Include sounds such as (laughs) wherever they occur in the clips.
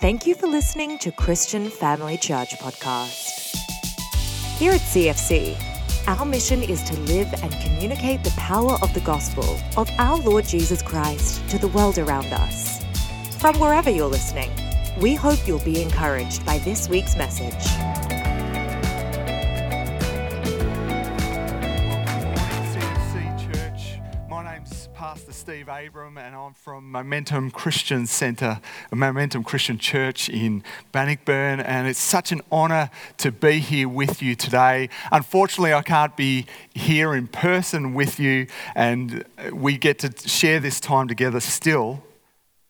Thank you for listening to Christian Family Church Podcast. Here at CFC, our mission is to live and communicate the power of the gospel of our Lord Jesus Christ to the world around us. From wherever you're listening, we hope you'll be encouraged by this week's message. And I'm from Momentum Christian Centre, Momentum Christian Church in Bannockburn. And it's such an honour to be here with you today. Unfortunately, I can't be here in person with you, and we get to share this time together still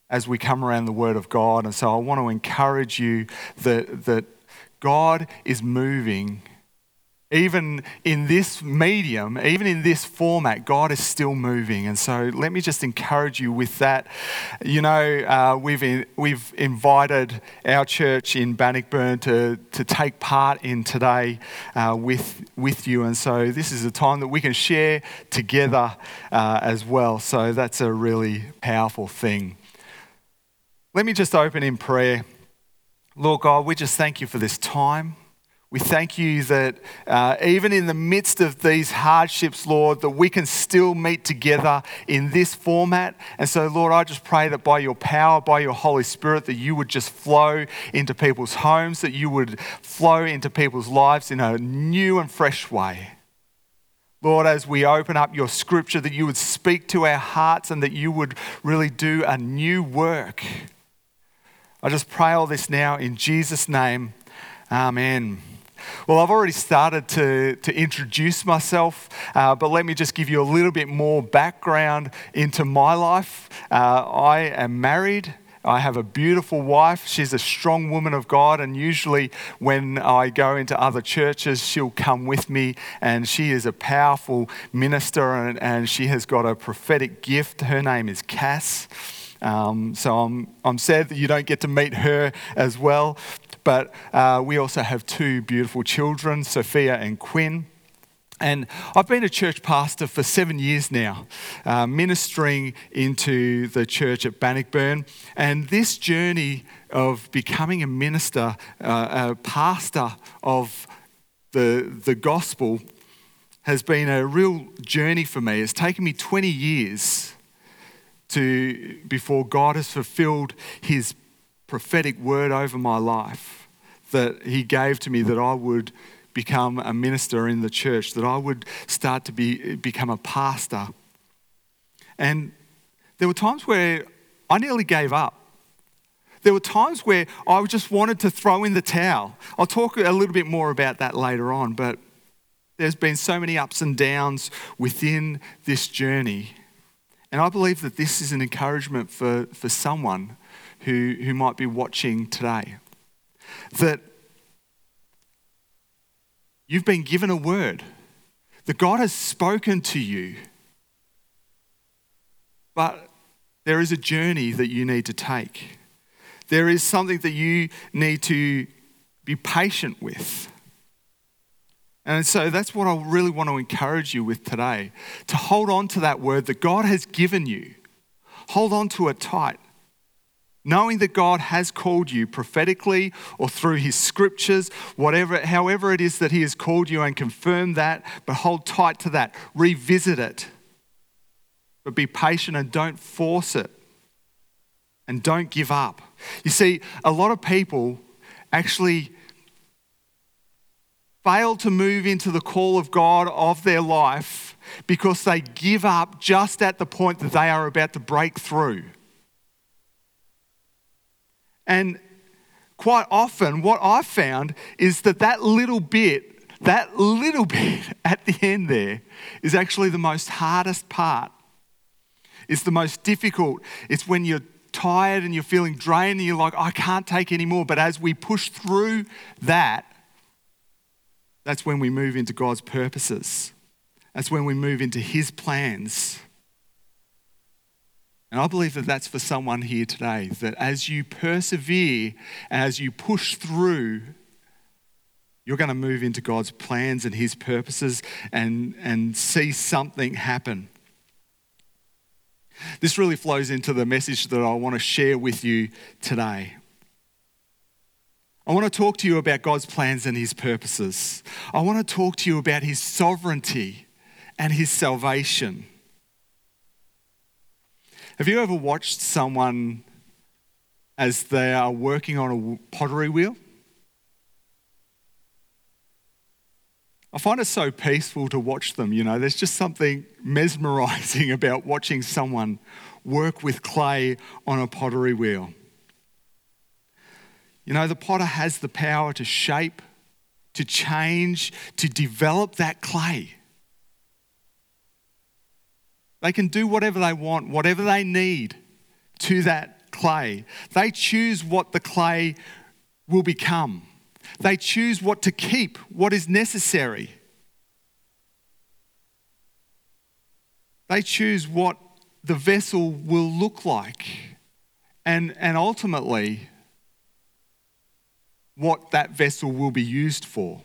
as we come around the Word of God. And so I want to encourage you that, that God is moving even in this medium, even in this format, God is still moving. And so let me just encourage you with that. You know, uh, we've, in, we've invited our church in Bannockburn to, to take part in today uh, with, with you. And so this is a time that we can share together uh, as well. So that's a really powerful thing. Let me just open in prayer. Lord God, we just thank you for this time. We thank you that uh, even in the midst of these hardships, Lord, that we can still meet together in this format. And so, Lord, I just pray that by your power, by your Holy Spirit, that you would just flow into people's homes, that you would flow into people's lives in a new and fresh way. Lord, as we open up your scripture, that you would speak to our hearts and that you would really do a new work. I just pray all this now in Jesus' name. Amen. Well, I've already started to, to introduce myself, uh, but let me just give you a little bit more background into my life. Uh, I am married. I have a beautiful wife. She's a strong woman of God, and usually when I go into other churches, she'll come with me, and she is a powerful minister, and, and she has got a prophetic gift. Her name is Cass. Um, so I'm, I'm sad that you don't get to meet her as well. But uh, we also have two beautiful children, Sophia and Quinn. And I've been a church pastor for seven years now, uh, ministering into the church at Bannockburn. And this journey of becoming a minister, uh, a pastor of the, the gospel, has been a real journey for me. It's taken me 20 years to, before God has fulfilled his prophetic word over my life that he gave to me that I would become a minister in the church, that I would start to be, become a pastor. And there were times where I nearly gave up. There were times where I just wanted to throw in the towel. I'll talk a little bit more about that later on, but there's been so many ups and downs within this journey. And I believe that this is an encouragement for, for someone who, who might be watching today. That you've been given a word, that God has spoken to you, but there is a journey that you need to take. There is something that you need to be patient with. And so that's what I really want to encourage you with today to hold on to that word that God has given you. Hold on to it tight knowing that God has called you prophetically or through his scriptures, whatever, however it is that he has called you and confirm that, but hold tight to that. Revisit it. But be patient and don't force it. And don't give up. You see, a lot of people actually fail to move into the call of God of their life because they give up just at the point that they are about to break through. And quite often, what I've found is that that little bit, that little (laughs) bit at the end there, is actually the most hardest part. It's the most difficult. It's when you're tired and you're feeling drained and you're like, I can't take any more. But as we push through that, that's when we move into God's purposes. That's when we move into His plans. And I believe that that's for someone here today, that as you persevere, as you push through, you're going to move into God's plans and His purposes and, and see something happen. This really flows into the message that I want to share with you today. I want to talk to you about God's plans and His purposes. I want to talk to you about His sovereignty and His salvation. Have you ever watched someone as they are working on a pottery wheel? I find it so peaceful to watch them. You know, there's just something mesmerizing (laughs) about watching someone work with clay on a pottery wheel. You know, the potter has the power to shape, to change, to develop that clay. They can do whatever they want, whatever they need to that clay. They choose what the clay will become. They choose what to keep, what is necessary. They choose what the vessel will look like. And, and ultimately, what that vessel will be used for.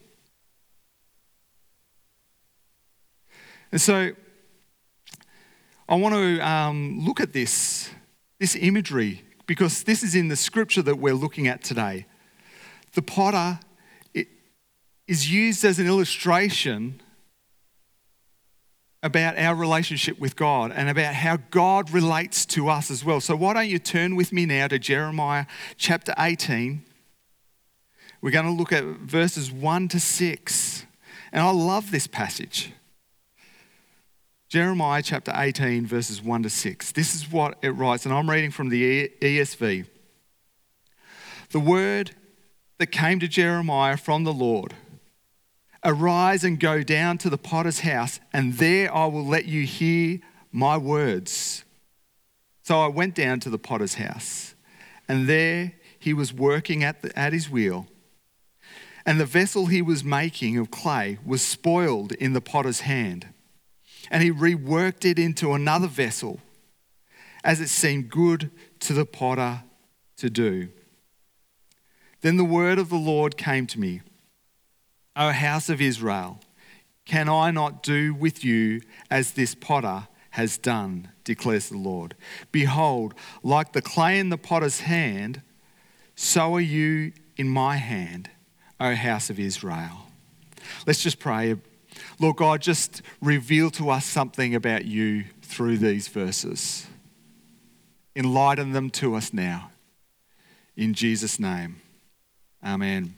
And so, I want to um, look at this, this imagery, because this is in the scripture that we're looking at today. The potter is used as an illustration about our relationship with God and about how God relates to us as well. So, why don't you turn with me now to Jeremiah chapter 18? We're going to look at verses 1 to 6. And I love this passage. Jeremiah chapter 18, verses 1 to 6. This is what it writes, and I'm reading from the ESV. The word that came to Jeremiah from the Lord Arise and go down to the potter's house, and there I will let you hear my words. So I went down to the potter's house, and there he was working at, the, at his wheel. And the vessel he was making of clay was spoiled in the potter's hand. And he reworked it into another vessel, as it seemed good to the potter to do. Then the word of the Lord came to me O house of Israel, can I not do with you as this potter has done, declares the Lord? Behold, like the clay in the potter's hand, so are you in my hand, O house of Israel. Let's just pray. Lord God, just reveal to us something about you through these verses. Enlighten them to us now. In Jesus' name. Amen.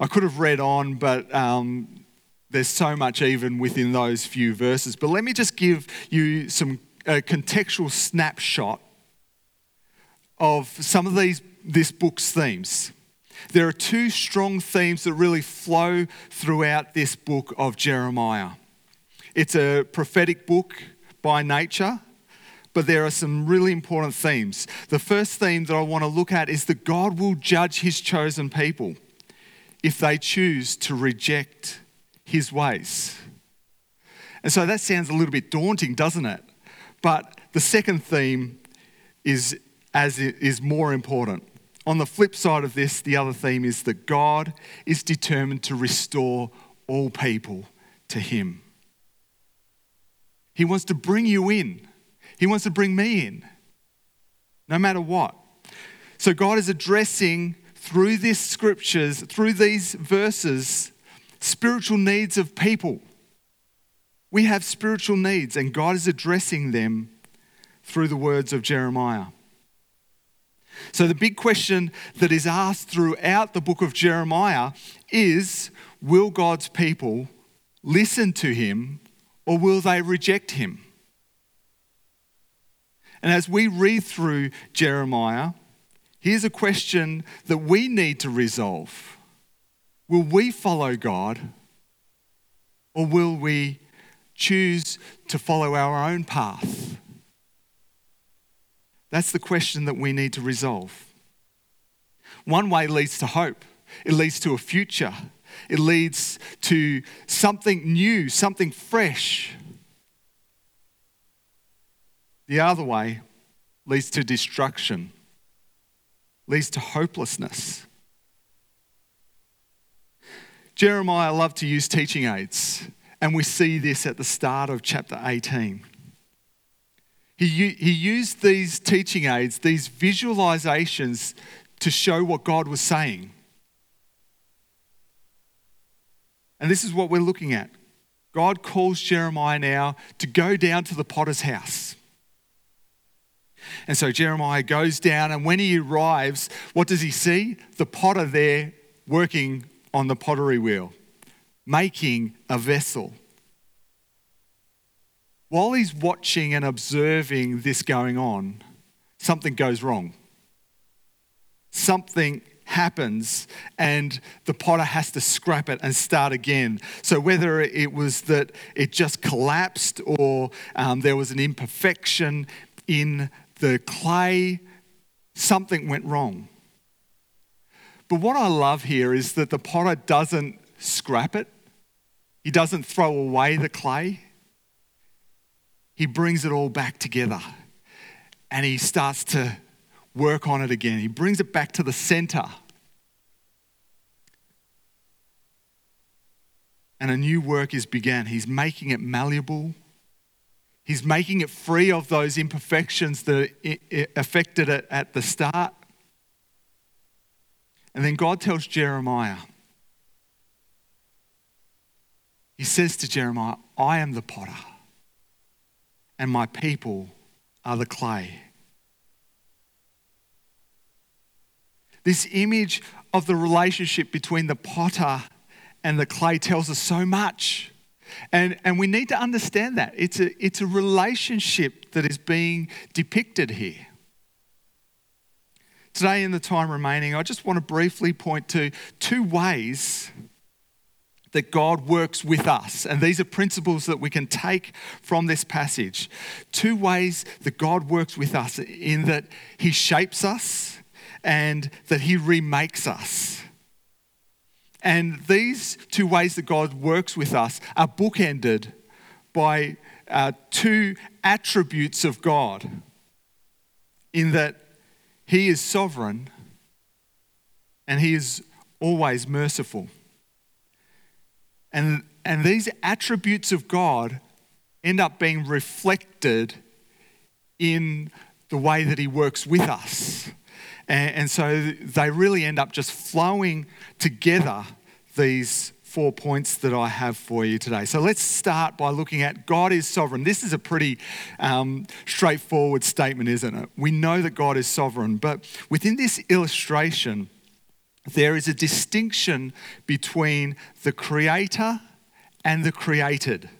I could have read on, but um, there's so much even within those few verses. But let me just give you some a contextual snapshot of some of these this book's themes. There are two strong themes that really flow throughout this book of Jeremiah. It's a prophetic book by nature, but there are some really important themes. The first theme that I want to look at is that God will judge his chosen people if they choose to reject his ways. And so that sounds a little bit daunting, doesn't it? But the second theme is as is more important. On the flip side of this, the other theme is that God is determined to restore all people to him. He wants to bring you in. He wants to bring me in, no matter what. So God is addressing through these scriptures, through these verses, spiritual needs of people. We have spiritual needs, and God is addressing them through the words of Jeremiah. So, the big question that is asked throughout the book of Jeremiah is Will God's people listen to him or will they reject him? And as we read through Jeremiah, here's a question that we need to resolve Will we follow God or will we choose to follow our own path? That's the question that we need to resolve. One way leads to hope, it leads to a future, it leads to something new, something fresh. The other way leads to destruction, leads to hopelessness. Jeremiah loved to use teaching aids, and we see this at the start of chapter 18. He, he used these teaching aids, these visualizations, to show what God was saying. And this is what we're looking at. God calls Jeremiah now to go down to the potter's house. And so Jeremiah goes down, and when he arrives, what does he see? The potter there working on the pottery wheel, making a vessel. While he's watching and observing this going on, something goes wrong. Something happens and the potter has to scrap it and start again. So, whether it was that it just collapsed or um, there was an imperfection in the clay, something went wrong. But what I love here is that the potter doesn't scrap it, he doesn't throw away the clay. He brings it all back together and he starts to work on it again. He brings it back to the center. And a new work is began. He's making it malleable. He's making it free of those imperfections that affected it at the start. And then God tells Jeremiah, He says to Jeremiah, I am the potter, and my people are the clay. This image of the relationship between the potter and the clay tells us so much. And, and we need to understand that. It's a, it's a relationship that is being depicted here. Today, in the time remaining, I just want to briefly point to two ways that God works with us. And these are principles that we can take from this passage. Two ways that God works with us in that He shapes us and that He remakes us. And these two ways that God works with us are bookended by uh, two attributes of God in that He is sovereign and He is always merciful. And, and these attributes of God end up being reflected in the way that He works with us. And, and so they really end up just flowing together, these four points that I have for you today. So let's start by looking at God is sovereign. This is a pretty um, straightforward statement, isn't it? We know that God is sovereign, but within this illustration, there is a distinction between the creator and the created.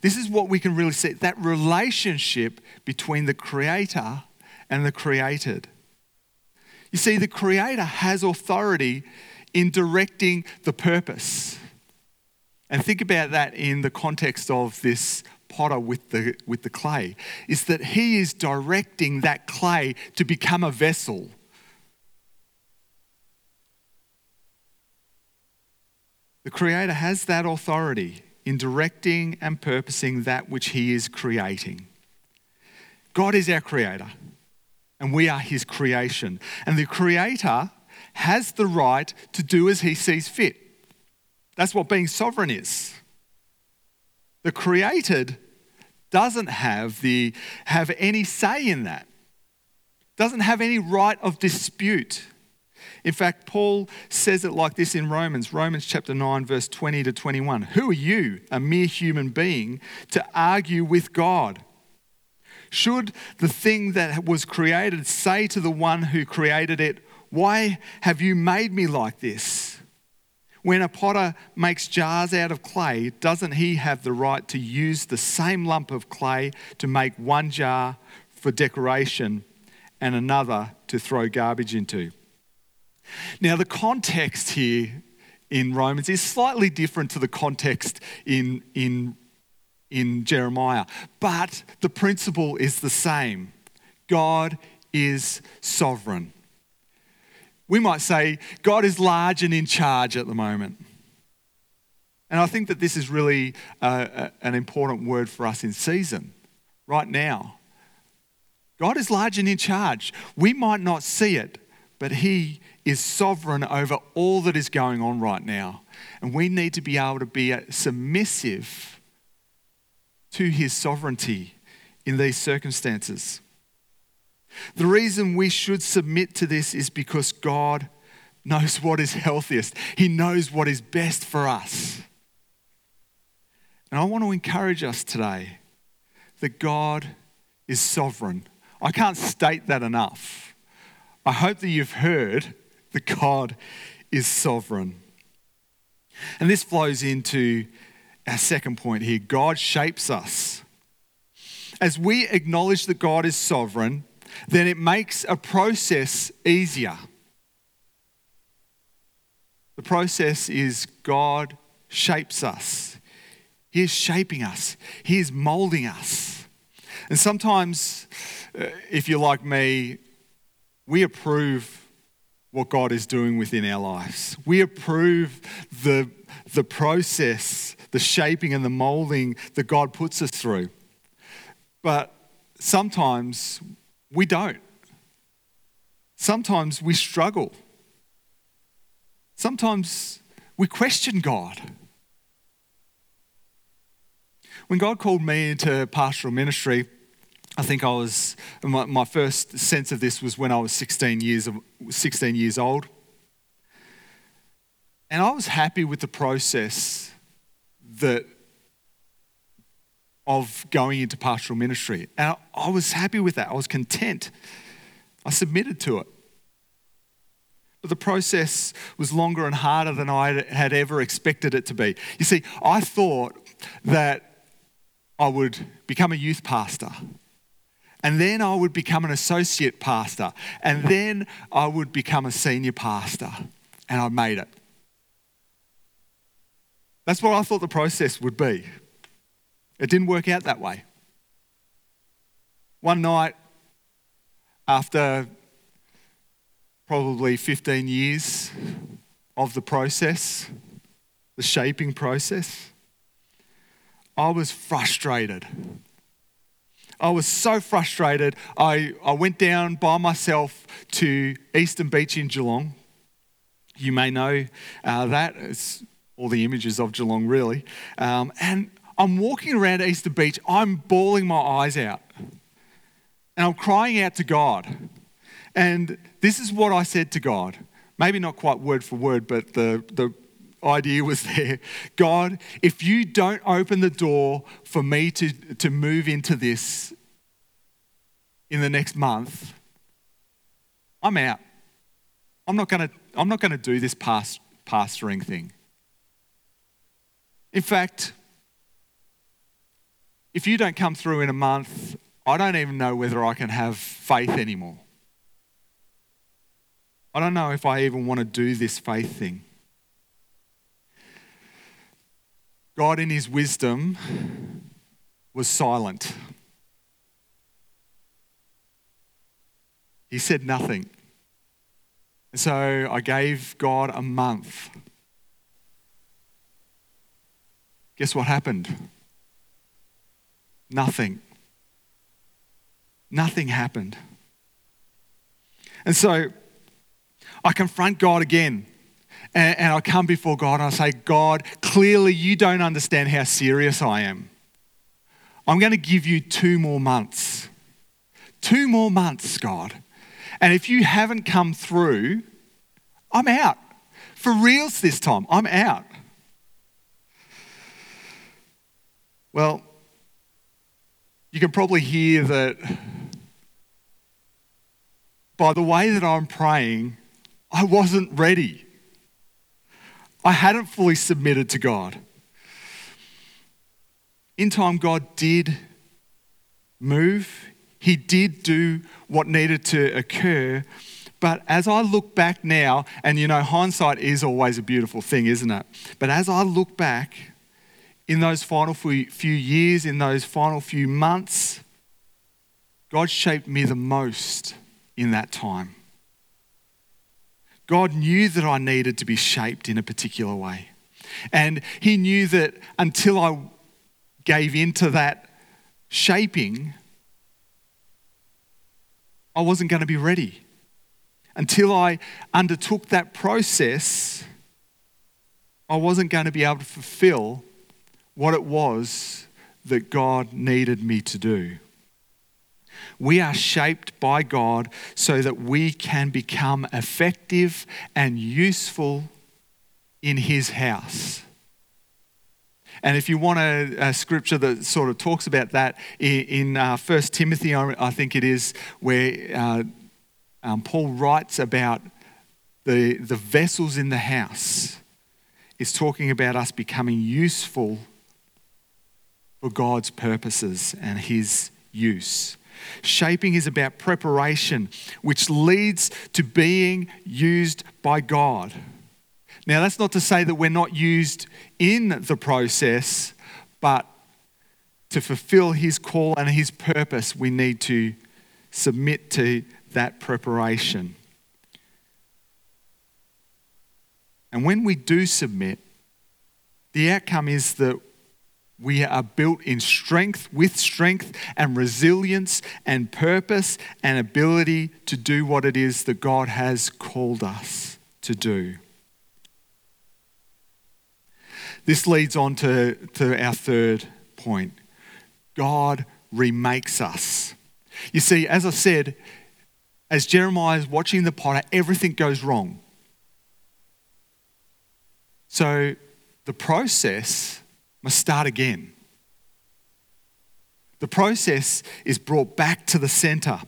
This is what we can really see that relationship between the creator and the created. You see, the Creator has authority in directing the purpose. And think about that in the context of this potter with the, with the clay, is that he is directing that clay to become a vessel. The Creator has that authority in directing and purposing that which He is creating. God is our Creator and we are his creation. And the creator has the right to do as he sees fit. That's what being sovereign is. The created doesn't have, the, have any say in that, doesn't have any right of dispute. In fact, Paul says it like this in Romans, Romans chapter 9, verse 20 to 21. Who are you, a mere human being, to argue with God? Should the thing that was created say to the one who created it, Why have you made me like this? When a potter makes jars out of clay, doesn't he have the right to use the same lump of clay to make one jar for decoration and another to throw garbage into? Now, the context here in Romans is slightly different to the context in, in in Jeremiah. But the principle is the same God is sovereign. We might say God is large and in charge at the moment. And I think that this is really uh, an important word for us in season, right now. God is large and in charge. We might not see it, but He is sovereign over all that is going on right now. And we need to be able to be submissive to his sovereignty in these circumstances. The reason we should submit to this is because God knows what is healthiest, He knows what is best for us. And I want to encourage us today that God is sovereign. I can't state that enough. I hope that you've heard that God is sovereign. And this flows into our second point here God shapes us. As we acknowledge that God is sovereign, then it makes a process easier. The process is God shapes us. He is shaping us, He is molding us. And sometimes, uh, if you're like me, we approve what God is doing within our lives. We approve the, the process, the shaping and the molding that God puts us through. But sometimes we don't. Sometimes we struggle. Sometimes we question God. When God called me into pastoral ministry, I think I was, my, my, first sense of this was when I was 16 years, of, 16 years old. And I was happy with the process that, of going into pastoral ministry. And I, I was happy with that. I was content. I submitted to it. But the process was longer and harder than I had ever expected it to be. You see, I thought that I would become a youth pastor and then I would become an associate pastor. And then I would become a senior pastor. And I made it. That's what I thought the process would be. It didn't work out that way. One night, after probably 15 years of the process, the shaping process, I was frustrated. I was so frustrated. I, I went down by myself to Eastern Beach in Geelong. You may know uh, that. It's all the images of Geelong, really. Um, and I'm walking around Eastern Beach. I'm bawling my eyes out. And I'm crying out to God. And this is what I said to God. Maybe not quite word for word, but the, the idea was there. God, if you don't open the door for me to, to move into this in the next month, I'm out. I'm not to I'm not to do this past, pastoring thing. In fact, if you don't come through in a month, I don't even know whether I can have faith anymore. I don't know if I even want to do this faith thing. God, in his wisdom, was silent. He said nothing. And so I gave God a month. Guess what happened? Nothing. Nothing happened. And so I confront God again. And, and I come before God and I say, God, clearly you don't understand how serious I am. I'm going to give you two more months. Two more months, God. And if you haven't come through, I'm out. For reals this time, I'm out. Well, you can probably hear that by the way that I'm praying, I wasn't ready. I hadn't fully submitted to God. In time, God did move, He did do what needed to occur. But as I look back now, and you know, hindsight is always a beautiful thing, isn't it? But as I look back in those final few years, in those final few months, God shaped me the most in that time. God knew that I needed to be shaped in a particular way. And He knew that until I gave into that shaping, I wasn't going to be ready. Until I undertook that process, I wasn't going to be able to fulfill what it was that God needed me to do. We are shaped by God so that we can become effective and useful in His house. And if you want a, a, scripture that sort of talks about that in, uh, 1 Timothy, I think it is, where uh, um, Paul writes about the, the vessels in the house, is talking about us becoming useful for God's purposes and His use. Shaping is about preparation, which leads to being used by God. Now, that's not to say that we're not used in the process, but to fulfill His call and His purpose, we need to submit to that preparation. And when we do submit, the outcome is that we are built in strength, with strength and resilience and purpose and ability to do what it is that God has called us to do. This leads on to, to our third point God remakes us. You see, as I said, as Jeremiah is watching the potter, everything goes wrong. So the process must start again. The process is brought back to the center.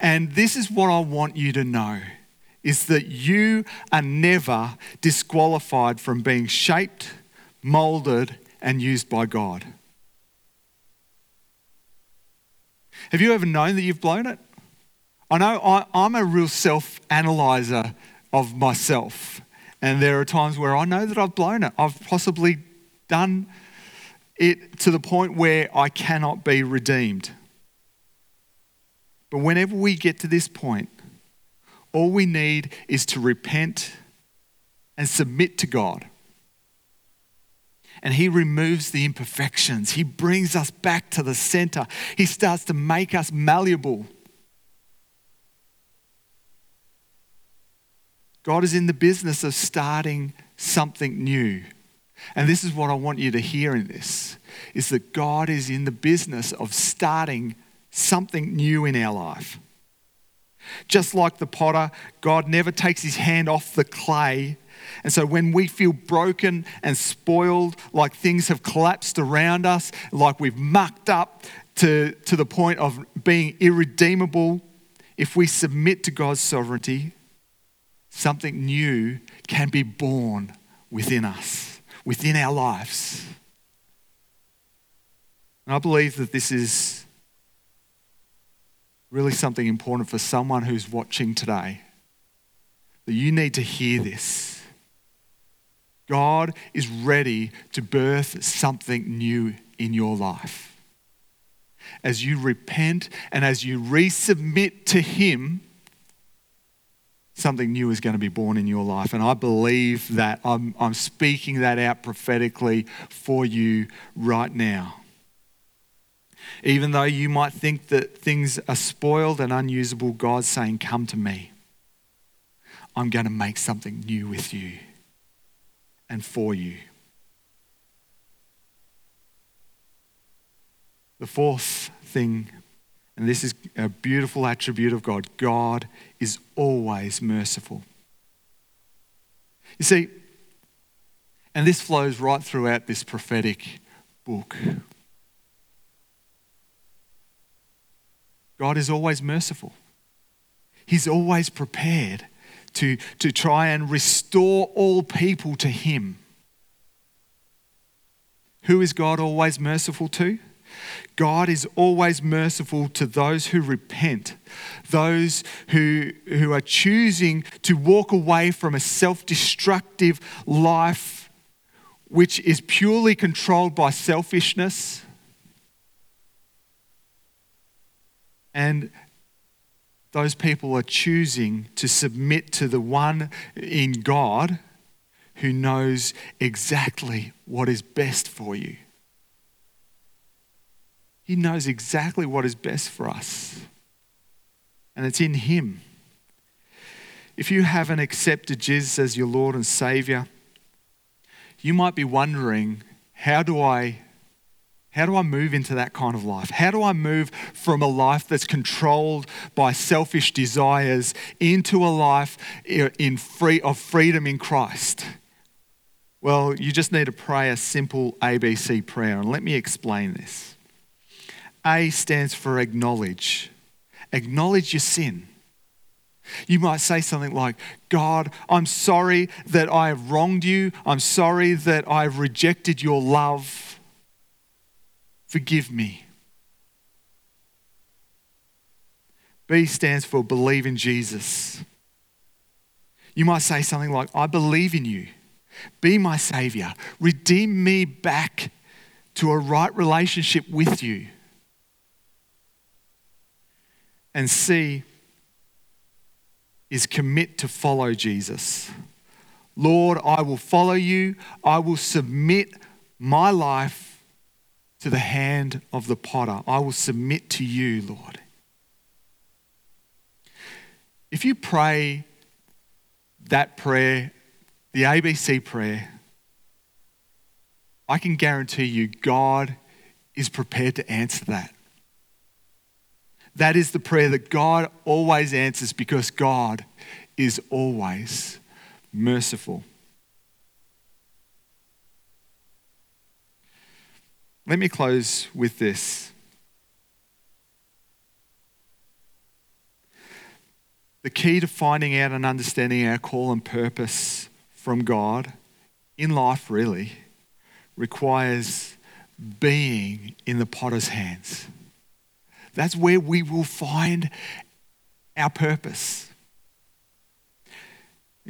And this is what I want you to know is that you are never disqualified from being shaped, molded, and used by God. Have you ever known that you've blown it? I know I, am a real self analyzer of myself. And there are times where I know that I've blown it. I've possibly done it to the point where I cannot be redeemed. But whenever we get to this point, all we need is to repent and submit to God. And He removes the imperfections. He brings us back to the center. He starts to make us malleable. God is in the business of starting something new. And this is what I want you to hear in this is that God is in the business of starting something new in our life. Just like the potter, God never takes his hand off the clay. And so when we feel broken and spoiled, like things have collapsed around us, like we've mucked up to, to the point of being irredeemable, if we submit to God's sovereignty, something new can be born within us within our lives. And I believe that this is really something important for someone who's watching today. That you need to hear this. God is ready to birth something new in your life. As you repent and as you resubmit to Him, something new is going to be born in your life. And I believe that I'm, I'm speaking that out prophetically for you right now. Even though you might think that things are spoiled and unusable, God's saying, Come to me. I'm going to make something new with you and for you. The fourth thing and this is a beautiful attribute of God God is always merciful. You see, and this flows right throughout this prophetic book. God is always merciful. He's always prepared to, to try and restore all people to Him. Who is God always merciful to? God is always merciful to those who repent, those who, who are choosing to walk away from a self destructive life which is purely controlled by selfishness. And those people are choosing to submit to the one in God who knows exactly what is best for you. He knows exactly what is best for us, and it's in Him. If you haven't accepted Jesus as your Lord and Savior, you might be wondering how do I How do I move into that kind of life? How do I move from a life that's controlled by selfish desires into a life in free, of freedom in Christ? Well, you just need to pray a simple ABC prayer, and let me explain this. A stands for acknowledge. Acknowledge your sin. You might say something like, God, I'm sorry that I have wronged you. I'm sorry that I've rejected your love. Forgive me. B stands for believe in Jesus. You might say something like, I believe in you. Be my Savior. Redeem me back to a right relationship with you. And C is commit to follow Jesus. Lord, I will follow you. I will submit my life to the hand of the potter. I will submit to you, Lord. If you pray that prayer, the ABC prayer, I can guarantee you God is prepared to answer that. That is the prayer that God always answers because God is always merciful. Let me close with this. The key to finding out and understanding our call and purpose from God in life, really, requires being in the potter's hands. That's where we will find our purpose.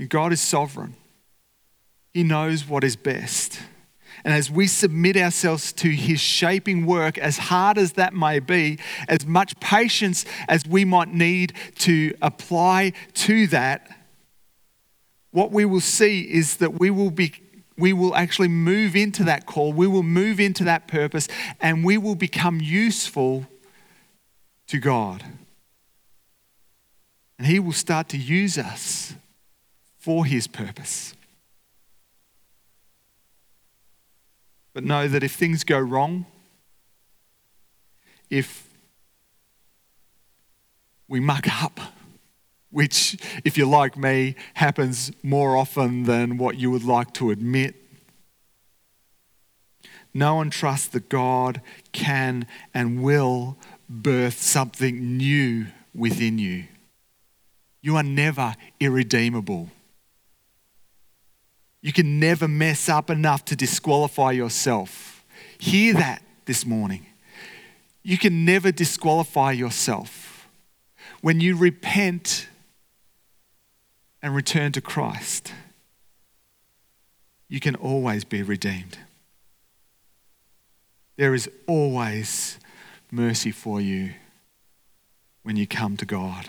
God is sovereign, He knows what is best. And as we submit ourselves to His shaping work, as hard as that may be, as much patience as we might need to apply to that, what we will see is that we will be we will actually move into that call, we will move into that purpose, and we will become useful to God. And He will start to use us for His purpose. But know that if things go wrong, if we muck up, which, if you're like me, happens more often than what you would like to admit. Know and trust that God can and will birth something new within you. You are never irredeemable. You can never mess up enough to disqualify yourself. Hear that this morning. You can never disqualify yourself. When you repent and return to Christ, you can always be redeemed. There is always mercy for you when you come to God.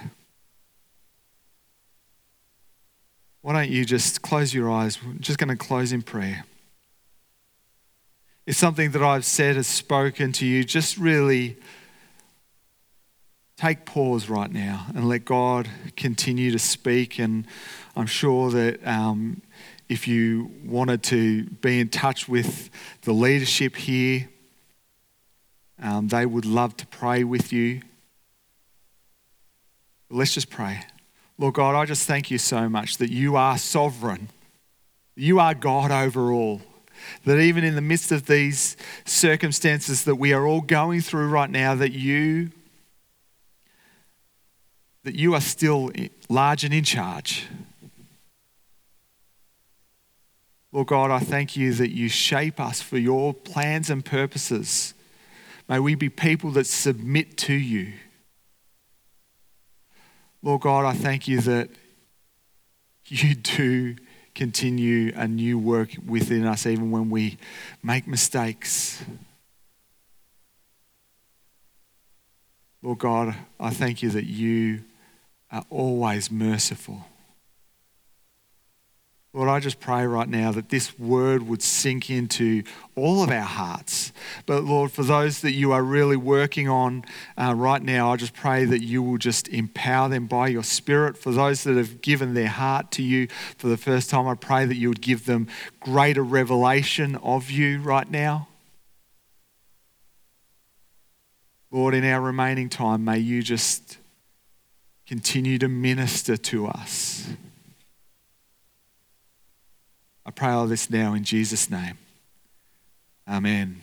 why don't you just close your eyes? We're just going to close in prayer. If something that I've said has spoken to you, just really take pause right now and let God continue to speak. And I'm sure that um, if you wanted to be in touch with the leadership here, um, they would love to pray with you. let's just pray. Lord God, I just thank you so much that you are sovereign. You are God over all. That even in the midst of these circumstances that we are all going through right now, that you that you are still large and in charge. Lord God, I thank you that you shape us for your plans and purposes. May we be people that submit to you. Lord God, I thank you that you do continue a new work within us even when we make mistakes. Lord God, I thank you that you are always merciful. Lord, I just pray right now that this word would sink into all of our hearts. But Lord, for those that you are really working on uh, right now, I just pray that you will just empower them by your Spirit. For those that have given their heart to you for the first time, I pray that you would give them greater revelation of you right now. Lord, in our remaining time, may you just continue to minister to us. I pray all this now in Jesus' name. Amen.